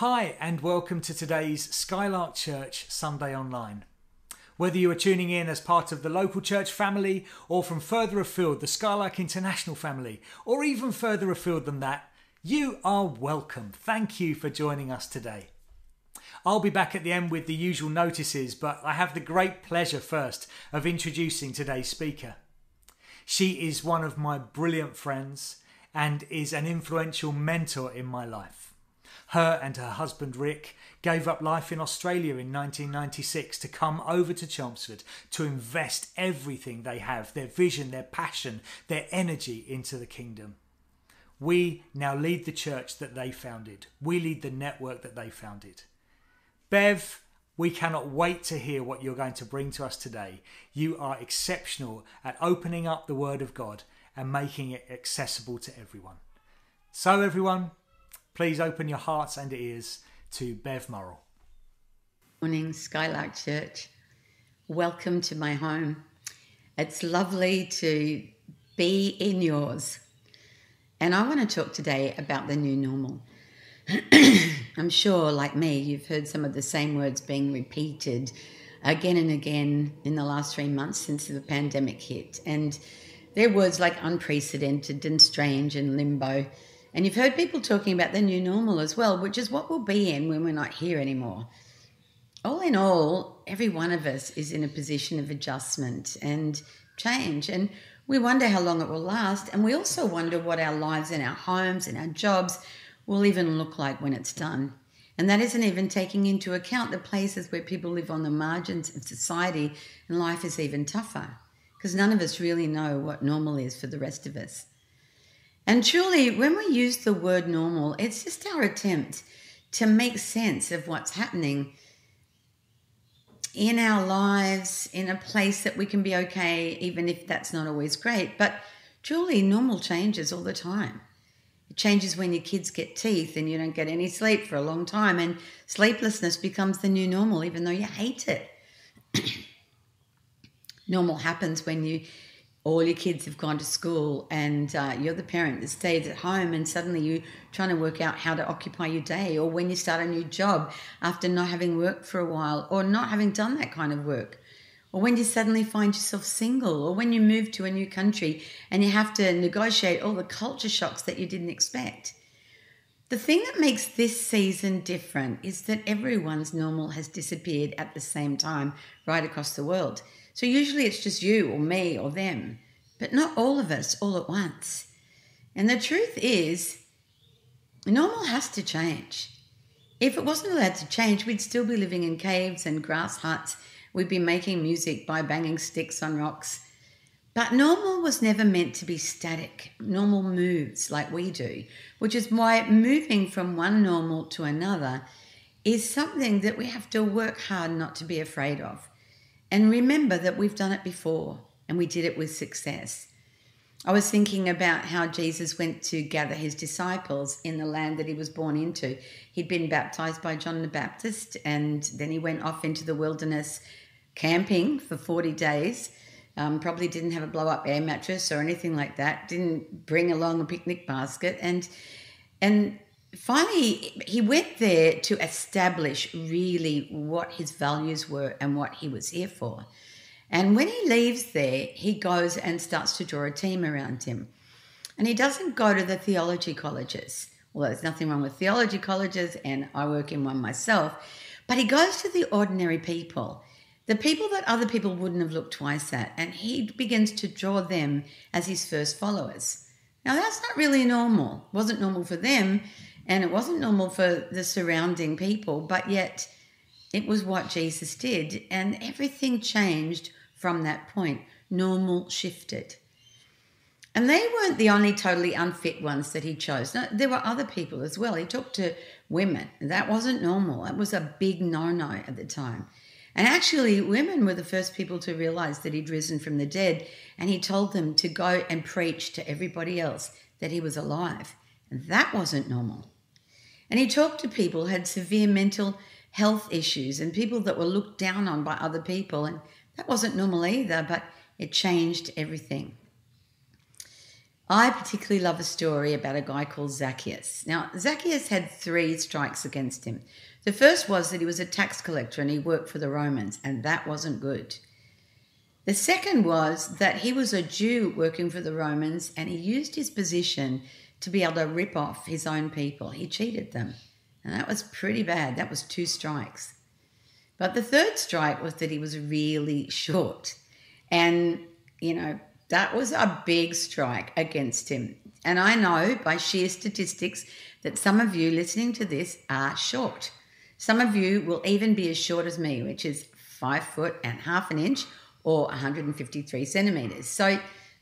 Hi, and welcome to today's Skylark Church Sunday Online. Whether you are tuning in as part of the local church family or from further afield, the Skylark International family, or even further afield than that, you are welcome. Thank you for joining us today. I'll be back at the end with the usual notices, but I have the great pleasure first of introducing today's speaker. She is one of my brilliant friends and is an influential mentor in my life. Her and her husband Rick gave up life in Australia in 1996 to come over to Chelmsford to invest everything they have their vision, their passion, their energy into the kingdom. We now lead the church that they founded, we lead the network that they founded. Bev, we cannot wait to hear what you're going to bring to us today. You are exceptional at opening up the Word of God and making it accessible to everyone. So, everyone, please open your hearts and ears to Bev Murrell. Morning, Skylark Church. Welcome to my home. It's lovely to be in yours. And I want to talk today about the new normal. I'm sure, like me, you've heard some of the same words being repeated again and again in the last three months since the pandemic hit. And they're words like unprecedented and strange and limbo. And you've heard people talking about the new normal as well, which is what we'll be in when we're not here anymore. All in all, every one of us is in a position of adjustment and change. And we wonder how long it will last. And we also wonder what our lives and our homes and our jobs will even look like when it's done. And that isn't even taking into account the places where people live on the margins of society and life is even tougher. Because none of us really know what normal is for the rest of us. And truly, when we use the word normal, it's just our attempt to make sense of what's happening in our lives, in a place that we can be okay, even if that's not always great. But truly, normal changes all the time. It changes when your kids get teeth and you don't get any sleep for a long time, and sleeplessness becomes the new normal, even though you hate it. normal happens when you all your kids have gone to school and uh, you're the parent that stays at home and suddenly you're trying to work out how to occupy your day or when you start a new job after not having worked for a while or not having done that kind of work. Or when you suddenly find yourself single or when you move to a new country and you have to negotiate all the culture shocks that you didn't expect. The thing that makes this season different is that everyone's normal has disappeared at the same time right across the world so usually it's just you or me or them, but not all of us all at once. And the truth is, normal has to change. If it wasn't allowed to change, we'd still be living in caves and grass huts. We'd be making music by banging sticks on rocks. But normal was never meant to be static. Normal moves like we do, which is why moving from one normal to another is something that we have to work hard not to be afraid of. And remember that we've done it before and we did it with success. I was thinking about how Jesus went to gather his disciples in the land that he was born into. He'd been baptized by John the Baptist and then he went off into the wilderness camping for 40 days. Um, probably didn't have a blow up air mattress or anything like that, didn't bring along a picnic basket. And, and finally, he went there to establish really what his values were and what he was here for. And when he leaves there, he goes and starts to draw a team around him. And he doesn't go to the theology colleges, although there's nothing wrong with theology colleges, and I work in one myself. But he goes to the ordinary people, the people that other people wouldn't have looked twice at, and he begins to draw them as his first followers. Now, that's not really normal. Wasn't normal for them, and it wasn't normal for the surrounding people, but yet it was what Jesus did. And everything changed from that point. Normal shifted. And they weren't the only totally unfit ones that he chose. There were other people as well. He talked to women. That wasn't normal. That was a big no no at the time. And actually, women were the first people to realize that he'd risen from the dead. And he told them to go and preach to everybody else that he was alive. And that wasn't normal. And he talked to people who had severe mental health issues and people that were looked down on by other people. And that wasn't normal either, but it changed everything. I particularly love a story about a guy called Zacchaeus. Now, Zacchaeus had three strikes against him. The first was that he was a tax collector and he worked for the Romans, and that wasn't good. The second was that he was a Jew working for the Romans and he used his position to be able to rip off his own people. He cheated them. And that was pretty bad. That was two strikes. But the third strike was that he was really short. And, you know, that was a big strike against him. And I know by sheer statistics that some of you listening to this are short. Some of you will even be as short as me, which is five foot and half an inch or 153 centimeters. So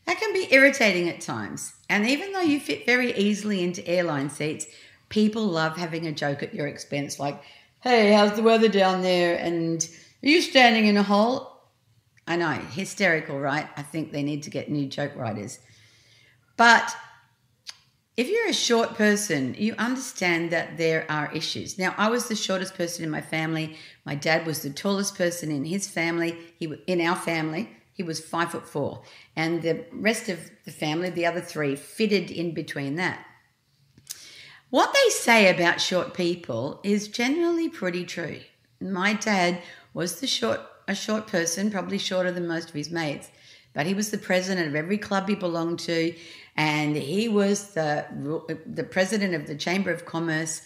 that can be irritating at times. And even though you fit very easily into airline seats, people love having a joke at your expense, like, hey, how's the weather down there? And are you standing in a hole? I know, hysterical, right? I think they need to get new joke writers. But if you're a short person, you understand that there are issues. Now, I was the shortest person in my family. My dad was the tallest person in his family. He in our family, he was five foot four, and the rest of the family, the other three, fitted in between that. What they say about short people is generally pretty true. My dad was the short a short person, probably shorter than most of his mates, but he was the president of every club he belonged to, and he was the the president of the Chamber of Commerce,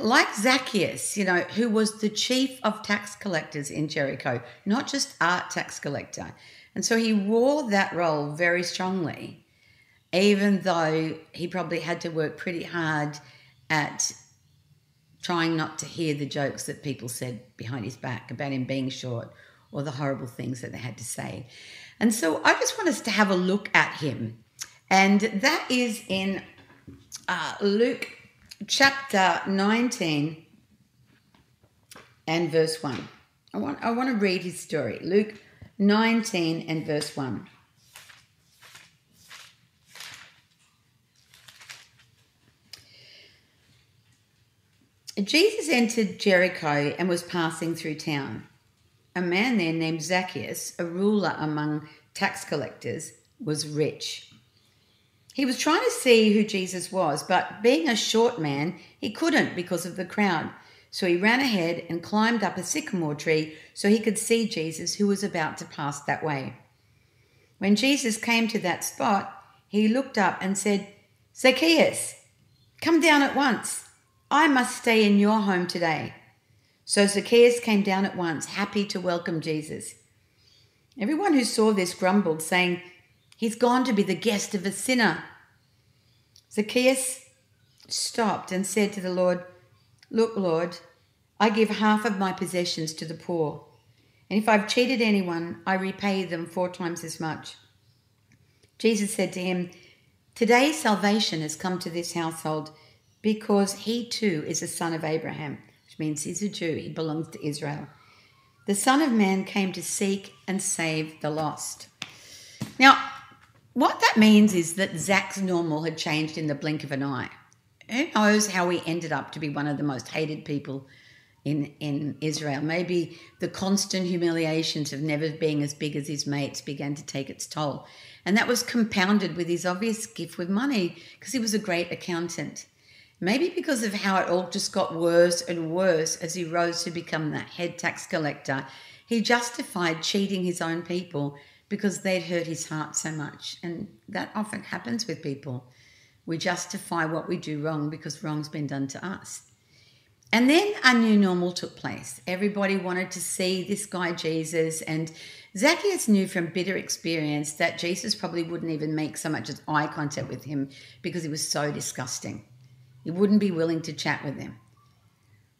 like Zacchaeus, you know, who was the chief of tax collectors in Jericho, not just art tax collector, and so he wore that role very strongly, even though he probably had to work pretty hard at trying not to hear the jokes that people said behind his back about him being short or the horrible things that they had to say. And so I just want us to have a look at him. And that is in uh, Luke chapter 19 and verse 1. I want, I want to read his story. Luke 19 and verse 1. Jesus entered Jericho and was passing through town. A man there named Zacchaeus, a ruler among tax collectors, was rich. He was trying to see who Jesus was, but being a short man, he couldn't because of the crowd. So he ran ahead and climbed up a sycamore tree so he could see Jesus, who was about to pass that way. When Jesus came to that spot, he looked up and said, Zacchaeus, come down at once. I must stay in your home today. So Zacchaeus came down at once, happy to welcome Jesus. Everyone who saw this grumbled, saying, He's gone to be the guest of a sinner. Zacchaeus stopped and said to the Lord, Look, Lord, I give half of my possessions to the poor, and if I've cheated anyone, I repay them four times as much. Jesus said to him, Today salvation has come to this household because he too is a son of Abraham, which means he's a Jew, he belongs to Israel. The Son of Man came to seek and save the lost. Now, what that means is that Zach's normal had changed in the blink of an eye. Who knows how he ended up to be one of the most hated people in, in Israel? Maybe the constant humiliations of never being as big as his mates began to take its toll. And that was compounded with his obvious gift with money because he was a great accountant. Maybe because of how it all just got worse and worse as he rose to become the head tax collector, he justified cheating his own people because they'd hurt his heart so much. And that often happens with people. We justify what we do wrong because wrong's been done to us. And then a new normal took place. Everybody wanted to see this guy Jesus, and Zacchaeus knew from bitter experience that Jesus probably wouldn't even make so much as eye contact with him because he was so disgusting. He wouldn't be willing to chat with him.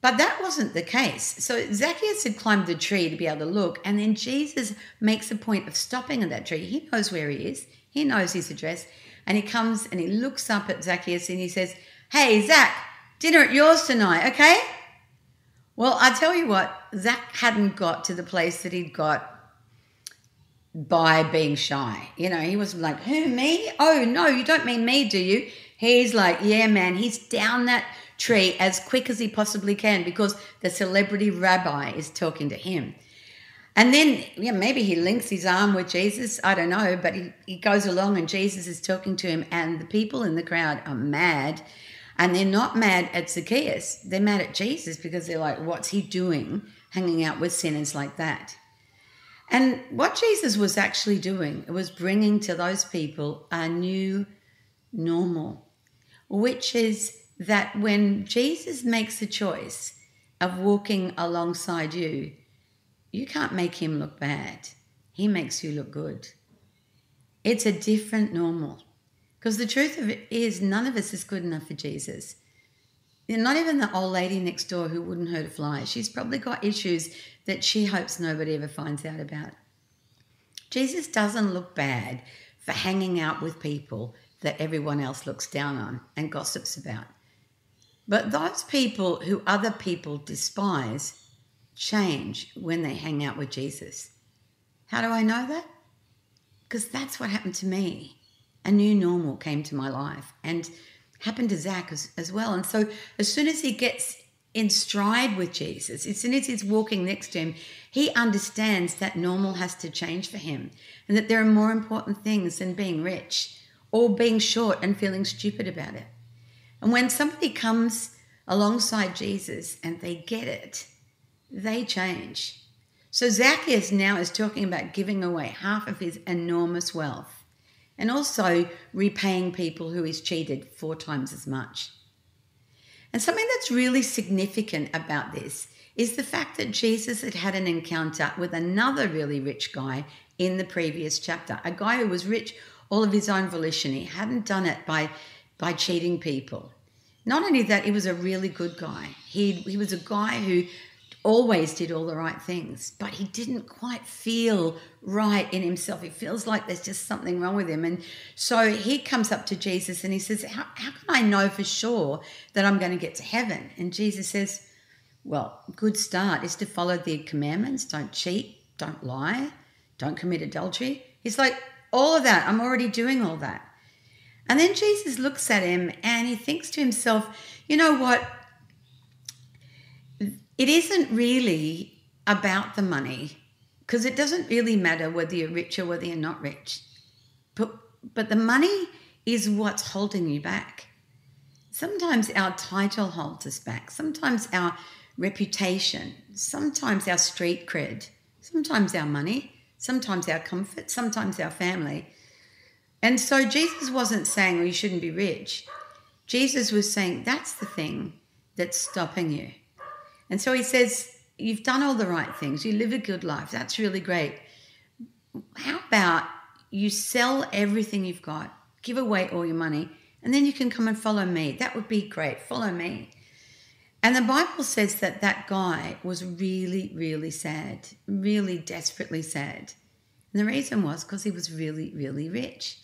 But that wasn't the case. So Zacchaeus had climbed the tree to be able to look, and then Jesus makes a point of stopping at that tree. He knows where he is, he knows his address, and he comes and he looks up at Zacchaeus and he says, Hey, Zach, dinner at yours tonight, okay? Well, I tell you what, Zach hadn't got to the place that he'd got by being shy. You know, he was like, Who, me? Oh, no, you don't mean me, do you? He's like, yeah, man, he's down that tree as quick as he possibly can because the celebrity rabbi is talking to him. And then, yeah, maybe he links his arm with Jesus. I don't know. But he, he goes along and Jesus is talking to him, and the people in the crowd are mad. And they're not mad at Zacchaeus, they're mad at Jesus because they're like, what's he doing hanging out with sinners like that? And what Jesus was actually doing was bringing to those people a new normal, which is that when Jesus makes a choice of walking alongside you, you can't make him look bad. He makes you look good. It's a different normal. Because the truth of it is, none of us is good enough for Jesus. Not even the old lady next door who wouldn't hurt a fly. She's probably got issues that she hopes nobody ever finds out about. Jesus doesn't look bad for hanging out with people that everyone else looks down on and gossips about. But those people who other people despise change when they hang out with Jesus. How do I know that? Because that's what happened to me. A new normal came to my life and happened to Zach as, as well. And so as soon as he gets in stride with Jesus, as soon as he's walking next to him, he understands that normal has to change for him and that there are more important things than being rich or being short and feeling stupid about it. And when somebody comes alongside Jesus and they get it, they change. So Zacchaeus now is talking about giving away half of his enormous wealth and also repaying people who he's cheated four times as much. And something that's really significant about this is the fact that Jesus had had an encounter with another really rich guy in the previous chapter, a guy who was rich all of his own volition. He hadn't done it by, by cheating people. Not only that, he was a really good guy. He, he was a guy who always did all the right things, but he didn't quite feel right in himself. He feels like there's just something wrong with him. And so he comes up to Jesus and he says, How, how can I know for sure that I'm going to get to heaven? And Jesus says, Well, good start is to follow the commandments. Don't cheat, don't lie, don't commit adultery. He's like, All of that, I'm already doing all that. And then Jesus looks at him and he thinks to himself, You know what? it isn't really about the money because it doesn't really matter whether you're rich or whether you're not rich. But, but the money is what's holding you back. Sometimes our title holds us back, sometimes our reputation, sometimes our street cred, sometimes our money, sometimes our comfort, sometimes our family. And so Jesus wasn't saying, well, you shouldn't be rich. Jesus was saying, that's the thing that's stopping you. And so he says, You've done all the right things. You live a good life. That's really great. How about you sell everything you've got, give away all your money, and then you can come and follow me? That would be great. Follow me. And the Bible says that that guy was really, really sad, really desperately sad. And the reason was because he was really, really rich.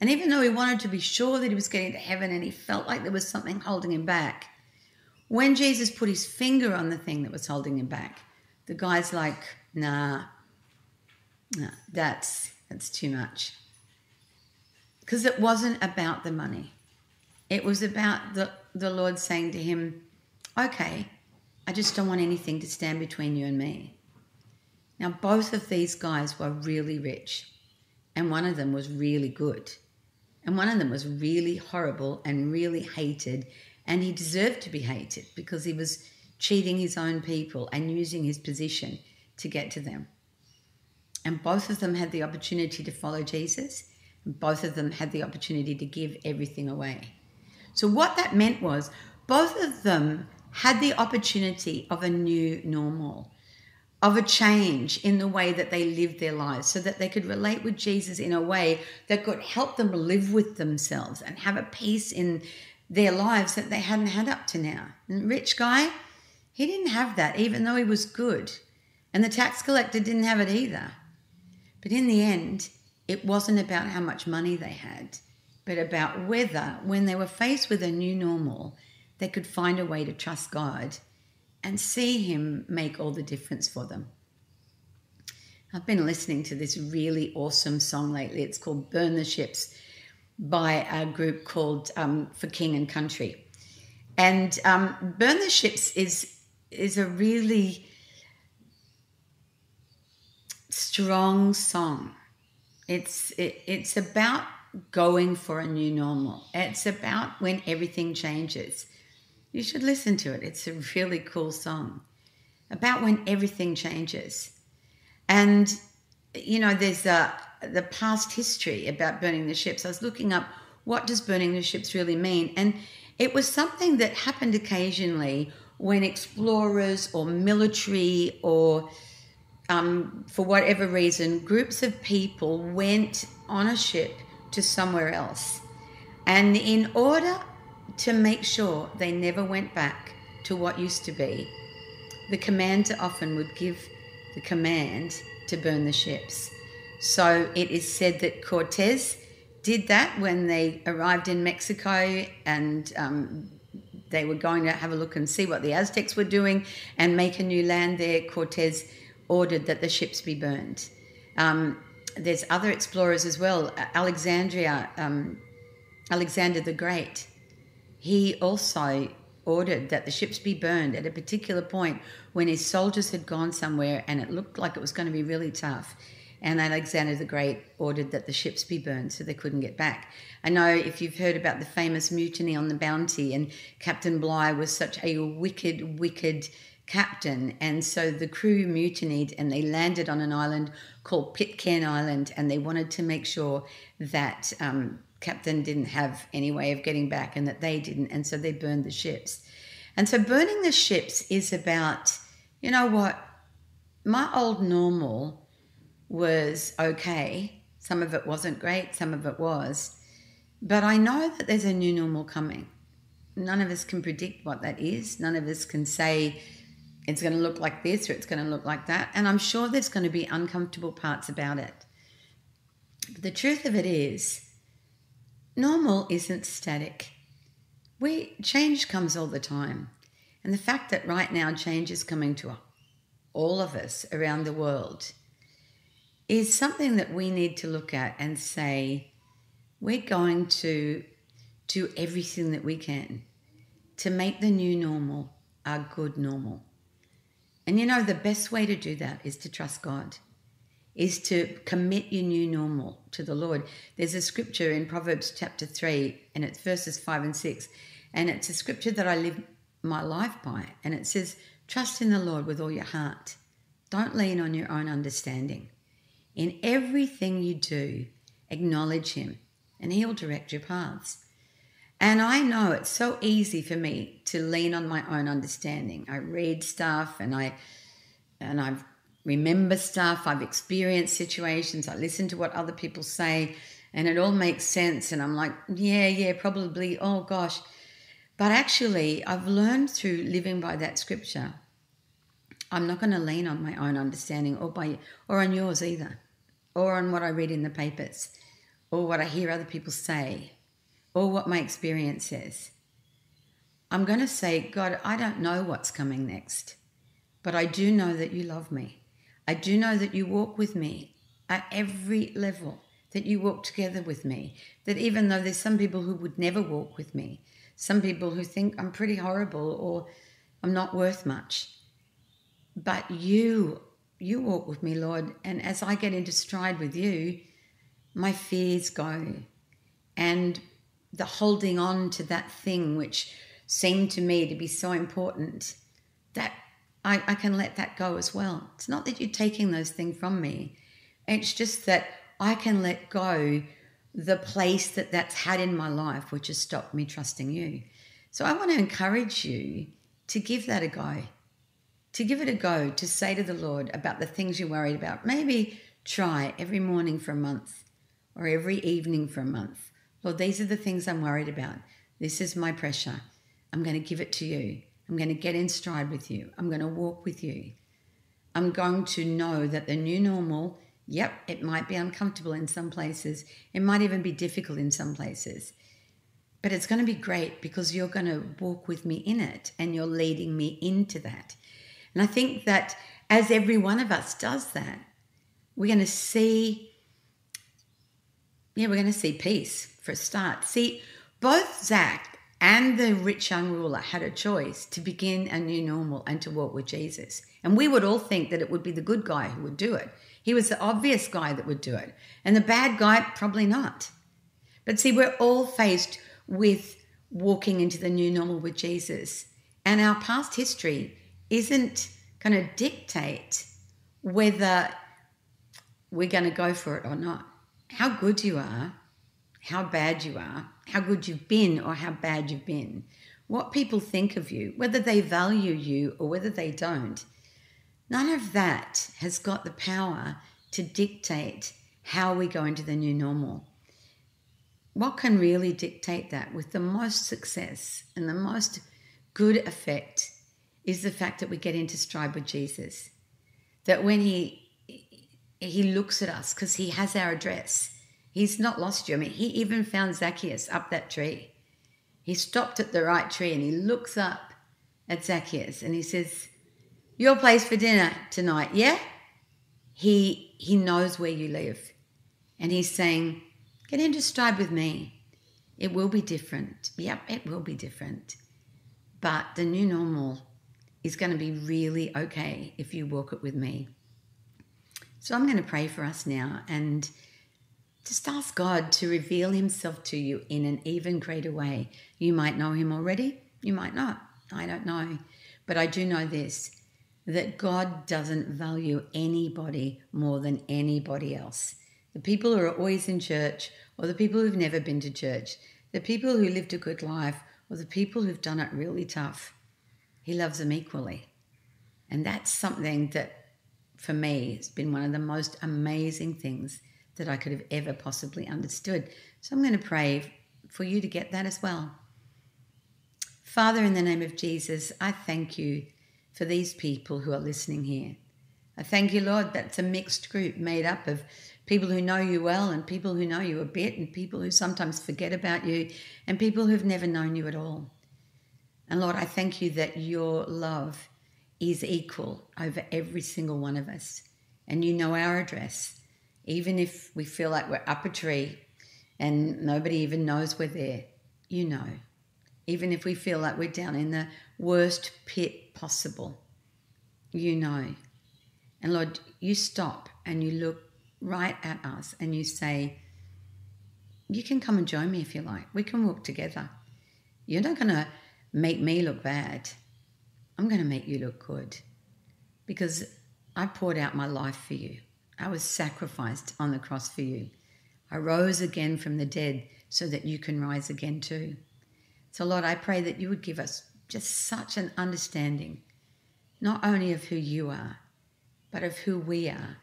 And even though he wanted to be sure that he was getting to heaven and he felt like there was something holding him back, when Jesus put his finger on the thing that was holding him back, the guy's like, nah, nah that's, that's too much. Because it wasn't about the money. It was about the, the Lord saying to him, okay, I just don't want anything to stand between you and me. Now, both of these guys were really rich, and one of them was really good, and one of them was really horrible and really hated and he deserved to be hated because he was cheating his own people and using his position to get to them. And both of them had the opportunity to follow Jesus, and both of them had the opportunity to give everything away. So, what that meant was both of them had the opportunity of a new normal, of a change in the way that they lived their lives so that they could relate with Jesus in a way that could help them live with themselves and have a peace in their lives that they hadn't had up to now. And rich guy, he didn't have that, even though he was good. And the tax collector didn't have it either. But in the end, it wasn't about how much money they had, but about whether, when they were faced with a new normal, they could find a way to trust God and see Him make all the difference for them. I've been listening to this really awesome song lately. It's called Burn the Ships by a group called um, For King and Country. And um, Burn the Ships is, is a really strong song. It's it, it's about going for a new normal. It's about when everything changes. You should listen to it. It's a really cool song about when everything changes. And you know, there's a, the past history about burning the ships. I was looking up what does burning the ships really mean, and it was something that happened occasionally when explorers or military or um, for whatever reason, groups of people went on a ship to somewhere else. And in order to make sure they never went back to what used to be, the commander often would give the command to burn the ships. So it is said that Cortez did that when they arrived in Mexico and um, they were going to have a look and see what the Aztecs were doing and make a new land there. Cortez ordered that the ships be burned. Um, there's other explorers as well. Alexandria, um, Alexander the Great, he also ordered that the ships be burned at a particular point when his soldiers had gone somewhere and it looked like it was going to be really tough. And Alexander the Great ordered that the ships be burned so they couldn't get back. I know if you've heard about the famous mutiny on the Bounty, and Captain Bligh was such a wicked, wicked captain. And so the crew mutinied and they landed on an island called Pitcairn Island and they wanted to make sure that um, captain didn't have any way of getting back and that they didn't. And so they burned the ships. And so burning the ships is about, you know what, my old normal was okay. Some of it wasn't great, some of it was. But I know that there's a new normal coming. None of us can predict what that is. None of us can say, it's going to look like this or it's going to look like that. And I'm sure there's going to be uncomfortable parts about it. But the truth of it is, normal isn't static. We change comes all the time. And the fact that right now change is coming to all of us around the world is something that we need to look at and say, we're going to do everything that we can to make the new normal our good normal. And you know, the best way to do that is to trust God, is to commit your new normal to the Lord. There's a scripture in Proverbs chapter 3, and it's verses 5 and 6. And it's a scripture that I live my life by. And it says, Trust in the Lord with all your heart. Don't lean on your own understanding. In everything you do, acknowledge Him, and He'll direct your paths. And I know it's so easy for me to lean on my own understanding. I read stuff and I and I remember stuff, I've experienced situations, I listen to what other people say, and it all makes sense. And I'm like, yeah, yeah, probably, oh gosh. But actually, I've learned through living by that scripture, I'm not going to lean on my own understanding or by or on yours either, or on what I read in the papers, or what I hear other people say or what my experience is. I'm going to say, God, I don't know what's coming next, but I do know that you love me. I do know that you walk with me at every level, that you walk together with me. That even though there's some people who would never walk with me, some people who think I'm pretty horrible or I'm not worth much, but you, you walk with me, Lord. And as I get into stride with you, my fears go. And the holding on to that thing which seemed to me to be so important that I, I can let that go as well. It's not that you're taking those things from me, it's just that I can let go the place that that's had in my life, which has stopped me trusting you. So I want to encourage you to give that a go, to give it a go, to say to the Lord about the things you're worried about. Maybe try every morning for a month or every evening for a month Lord, these are the things I'm worried about. This is my pressure. I'm going to give it to you. I'm going to get in stride with you. I'm going to walk with you. I'm going to know that the new normal, yep, it might be uncomfortable in some places. It might even be difficult in some places. But it's going to be great because you're going to walk with me in it and you're leading me into that. And I think that as every one of us does that, we're going to see, yeah, we're going to see peace for a start. See, both Zach and the rich young ruler had a choice to begin a new normal and to walk with Jesus. And we would all think that it would be the good guy who would do it. He was the obvious guy that would do it. And the bad guy, probably not. But see, we're all faced with walking into the new normal with Jesus. And our past history isn't going to dictate whether we're going to go for it or not. How good you are, how bad you are, how good you've been or how bad you've been, what people think of you, whether they value you or whether they don't, none of that has got the power to dictate how we go into the new normal. What can really dictate that with the most success and the most good effect is the fact that we get into stride with Jesus. That when he he looks at us because he has our address. He's not lost you. I mean, he even found Zacchaeus up that tree. He stopped at the right tree and he looks up at Zacchaeus and he says, Your place for dinner tonight, yeah? He he knows where you live. And he's saying, Get into stride with me. It will be different. Yep, it will be different. But the new normal is going to be really okay if you walk it with me. So I'm going to pray for us now and just ask God to reveal himself to you in an even greater way. You might know him already, you might not. I don't know. But I do know this that God doesn't value anybody more than anybody else. The people who are always in church, or the people who've never been to church, the people who lived a good life, or the people who've done it really tough, He loves them equally. And that's something that for me, it's been one of the most amazing things that I could have ever possibly understood. So I'm going to pray for you to get that as well. Father, in the name of Jesus, I thank you for these people who are listening here. I thank you, Lord, that it's a mixed group made up of people who know you well and people who know you a bit and people who sometimes forget about you and people who've never known you at all. And Lord, I thank you that your love is equal over every single one of us. And you know our address. Even if we feel like we're up a tree and nobody even knows we're there, you know. Even if we feel like we're down in the worst pit possible, you know. And Lord, you stop and you look right at us and you say, You can come and join me if you like. We can walk together. You're not going to make me look bad. I'm going to make you look good because I poured out my life for you. I was sacrificed on the cross for you. I rose again from the dead so that you can rise again too. So, Lord, I pray that you would give us just such an understanding, not only of who you are, but of who we are,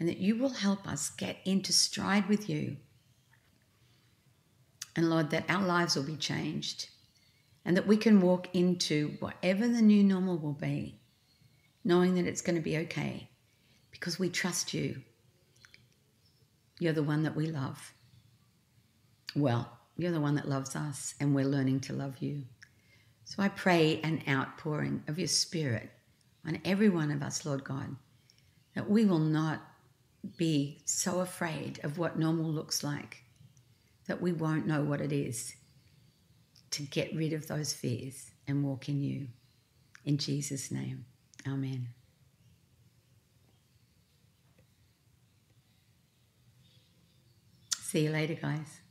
and that you will help us get into stride with you. And Lord, that our lives will be changed and that we can walk into whatever the new normal will be, knowing that it's going to be okay because we trust you. You're the one that we love. Well, you're the one that loves us, and we're learning to love you. So I pray an outpouring of your Spirit on every one of us, Lord God, that we will not be so afraid of what normal looks like that we won't know what it is to get rid of those fears and walk in you. In Jesus' name, Amen. See you later, guys.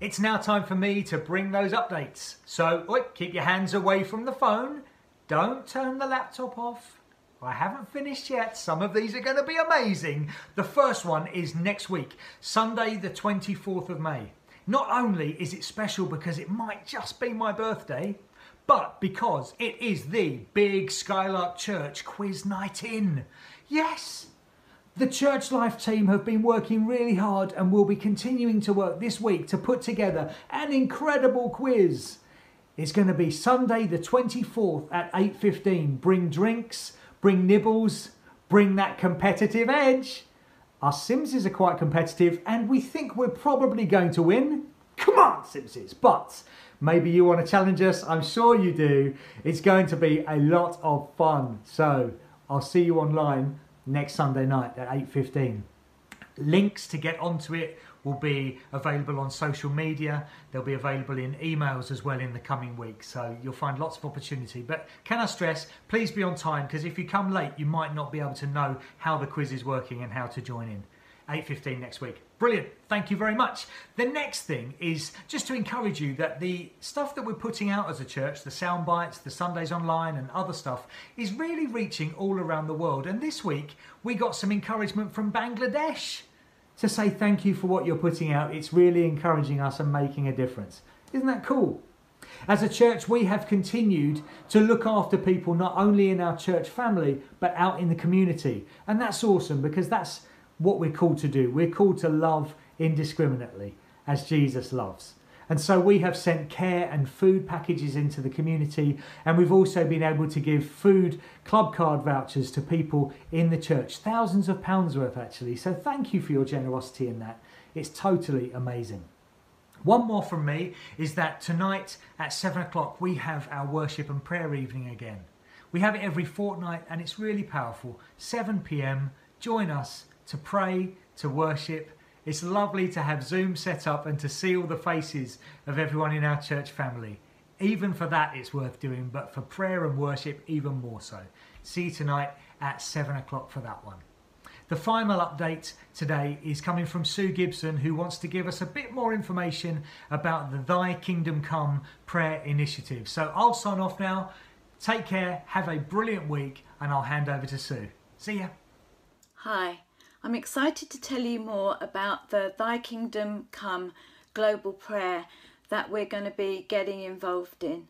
It's now time for me to bring those updates. So, oi, keep your hands away from the phone. Don't turn the laptop off I haven't finished yet. Some of these are going to be amazing. The first one is next week, Sunday, the 24th of May. Not only is it special because it might just be my birthday, but because it is the big Skylark Church quiz night in. Yes! The Church Life team have been working really hard and will be continuing to work this week to put together an incredible quiz. It's going to be Sunday the 24th at 8:15. Bring drinks, bring nibbles, bring that competitive edge. Our Simses are quite competitive and we think we're probably going to win. Come on, Simses! But maybe you want to challenge us. I'm sure you do. It's going to be a lot of fun. So I'll see you online next Sunday night at 8.15. Links to get onto it will be available on social media. They'll be available in emails as well in the coming weeks. So you'll find lots of opportunity. But can I stress, please be on time because if you come late, you might not be able to know how the quiz is working and how to join in. 8.15 next week. Brilliant. Thank you very much. The next thing is just to encourage you that the stuff that we're putting out as a church, the sound bites, the Sundays online and other stuff, is really reaching all around the world. And this week we got some encouragement from Bangladesh to say thank you for what you're putting out. It's really encouraging us and making a difference. Isn't that cool? As a church, we have continued to look after people not only in our church family, but out in the community. And that's awesome because that's what we're called to do. We're called to love indiscriminately as Jesus loves. And so we have sent care and food packages into the community, and we've also been able to give food club card vouchers to people in the church, thousands of pounds worth actually. So thank you for your generosity in that. It's totally amazing. One more from me is that tonight at seven o'clock we have our worship and prayer evening again. We have it every fortnight and it's really powerful. 7 pm, join us to pray, to worship. It's lovely to have Zoom set up and to see all the faces of everyone in our church family. Even for that, it's worth doing, but for prayer and worship, even more so. See you tonight at 7 o'clock for that one. The final update today is coming from Sue Gibson, who wants to give us a bit more information about the Thy Kingdom Come prayer initiative. So I'll sign off now. Take care, have a brilliant week, and I'll hand over to Sue. See ya. Hi. I'm excited to tell you more about the Thy Kingdom Come global prayer that we're going to be getting involved in.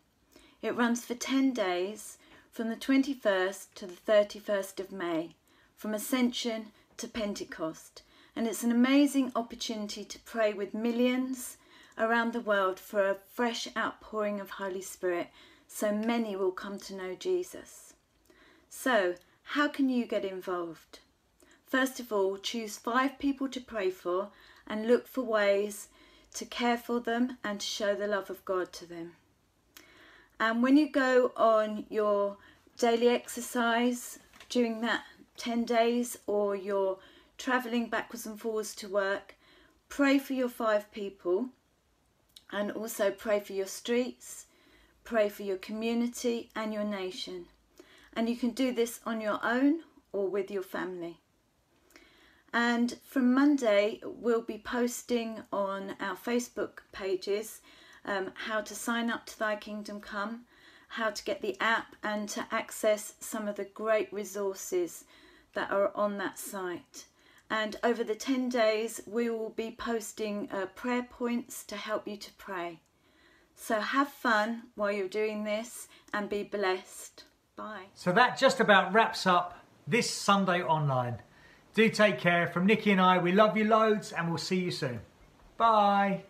It runs for 10 days from the 21st to the 31st of May, from Ascension to Pentecost. And it's an amazing opportunity to pray with millions around the world for a fresh outpouring of Holy Spirit so many will come to know Jesus. So, how can you get involved? First of all, choose five people to pray for and look for ways to care for them and to show the love of God to them. And when you go on your daily exercise during that 10 days or you're traveling backwards and forwards to work, pray for your five people and also pray for your streets, pray for your community and your nation. And you can do this on your own or with your family. And from Monday, we'll be posting on our Facebook pages um, how to sign up to Thy Kingdom Come, how to get the app, and to access some of the great resources that are on that site. And over the 10 days, we will be posting uh, prayer points to help you to pray. So have fun while you're doing this and be blessed. Bye. So that just about wraps up this Sunday online. Do take care. From Nikki and I, we love you loads and we'll see you soon. Bye.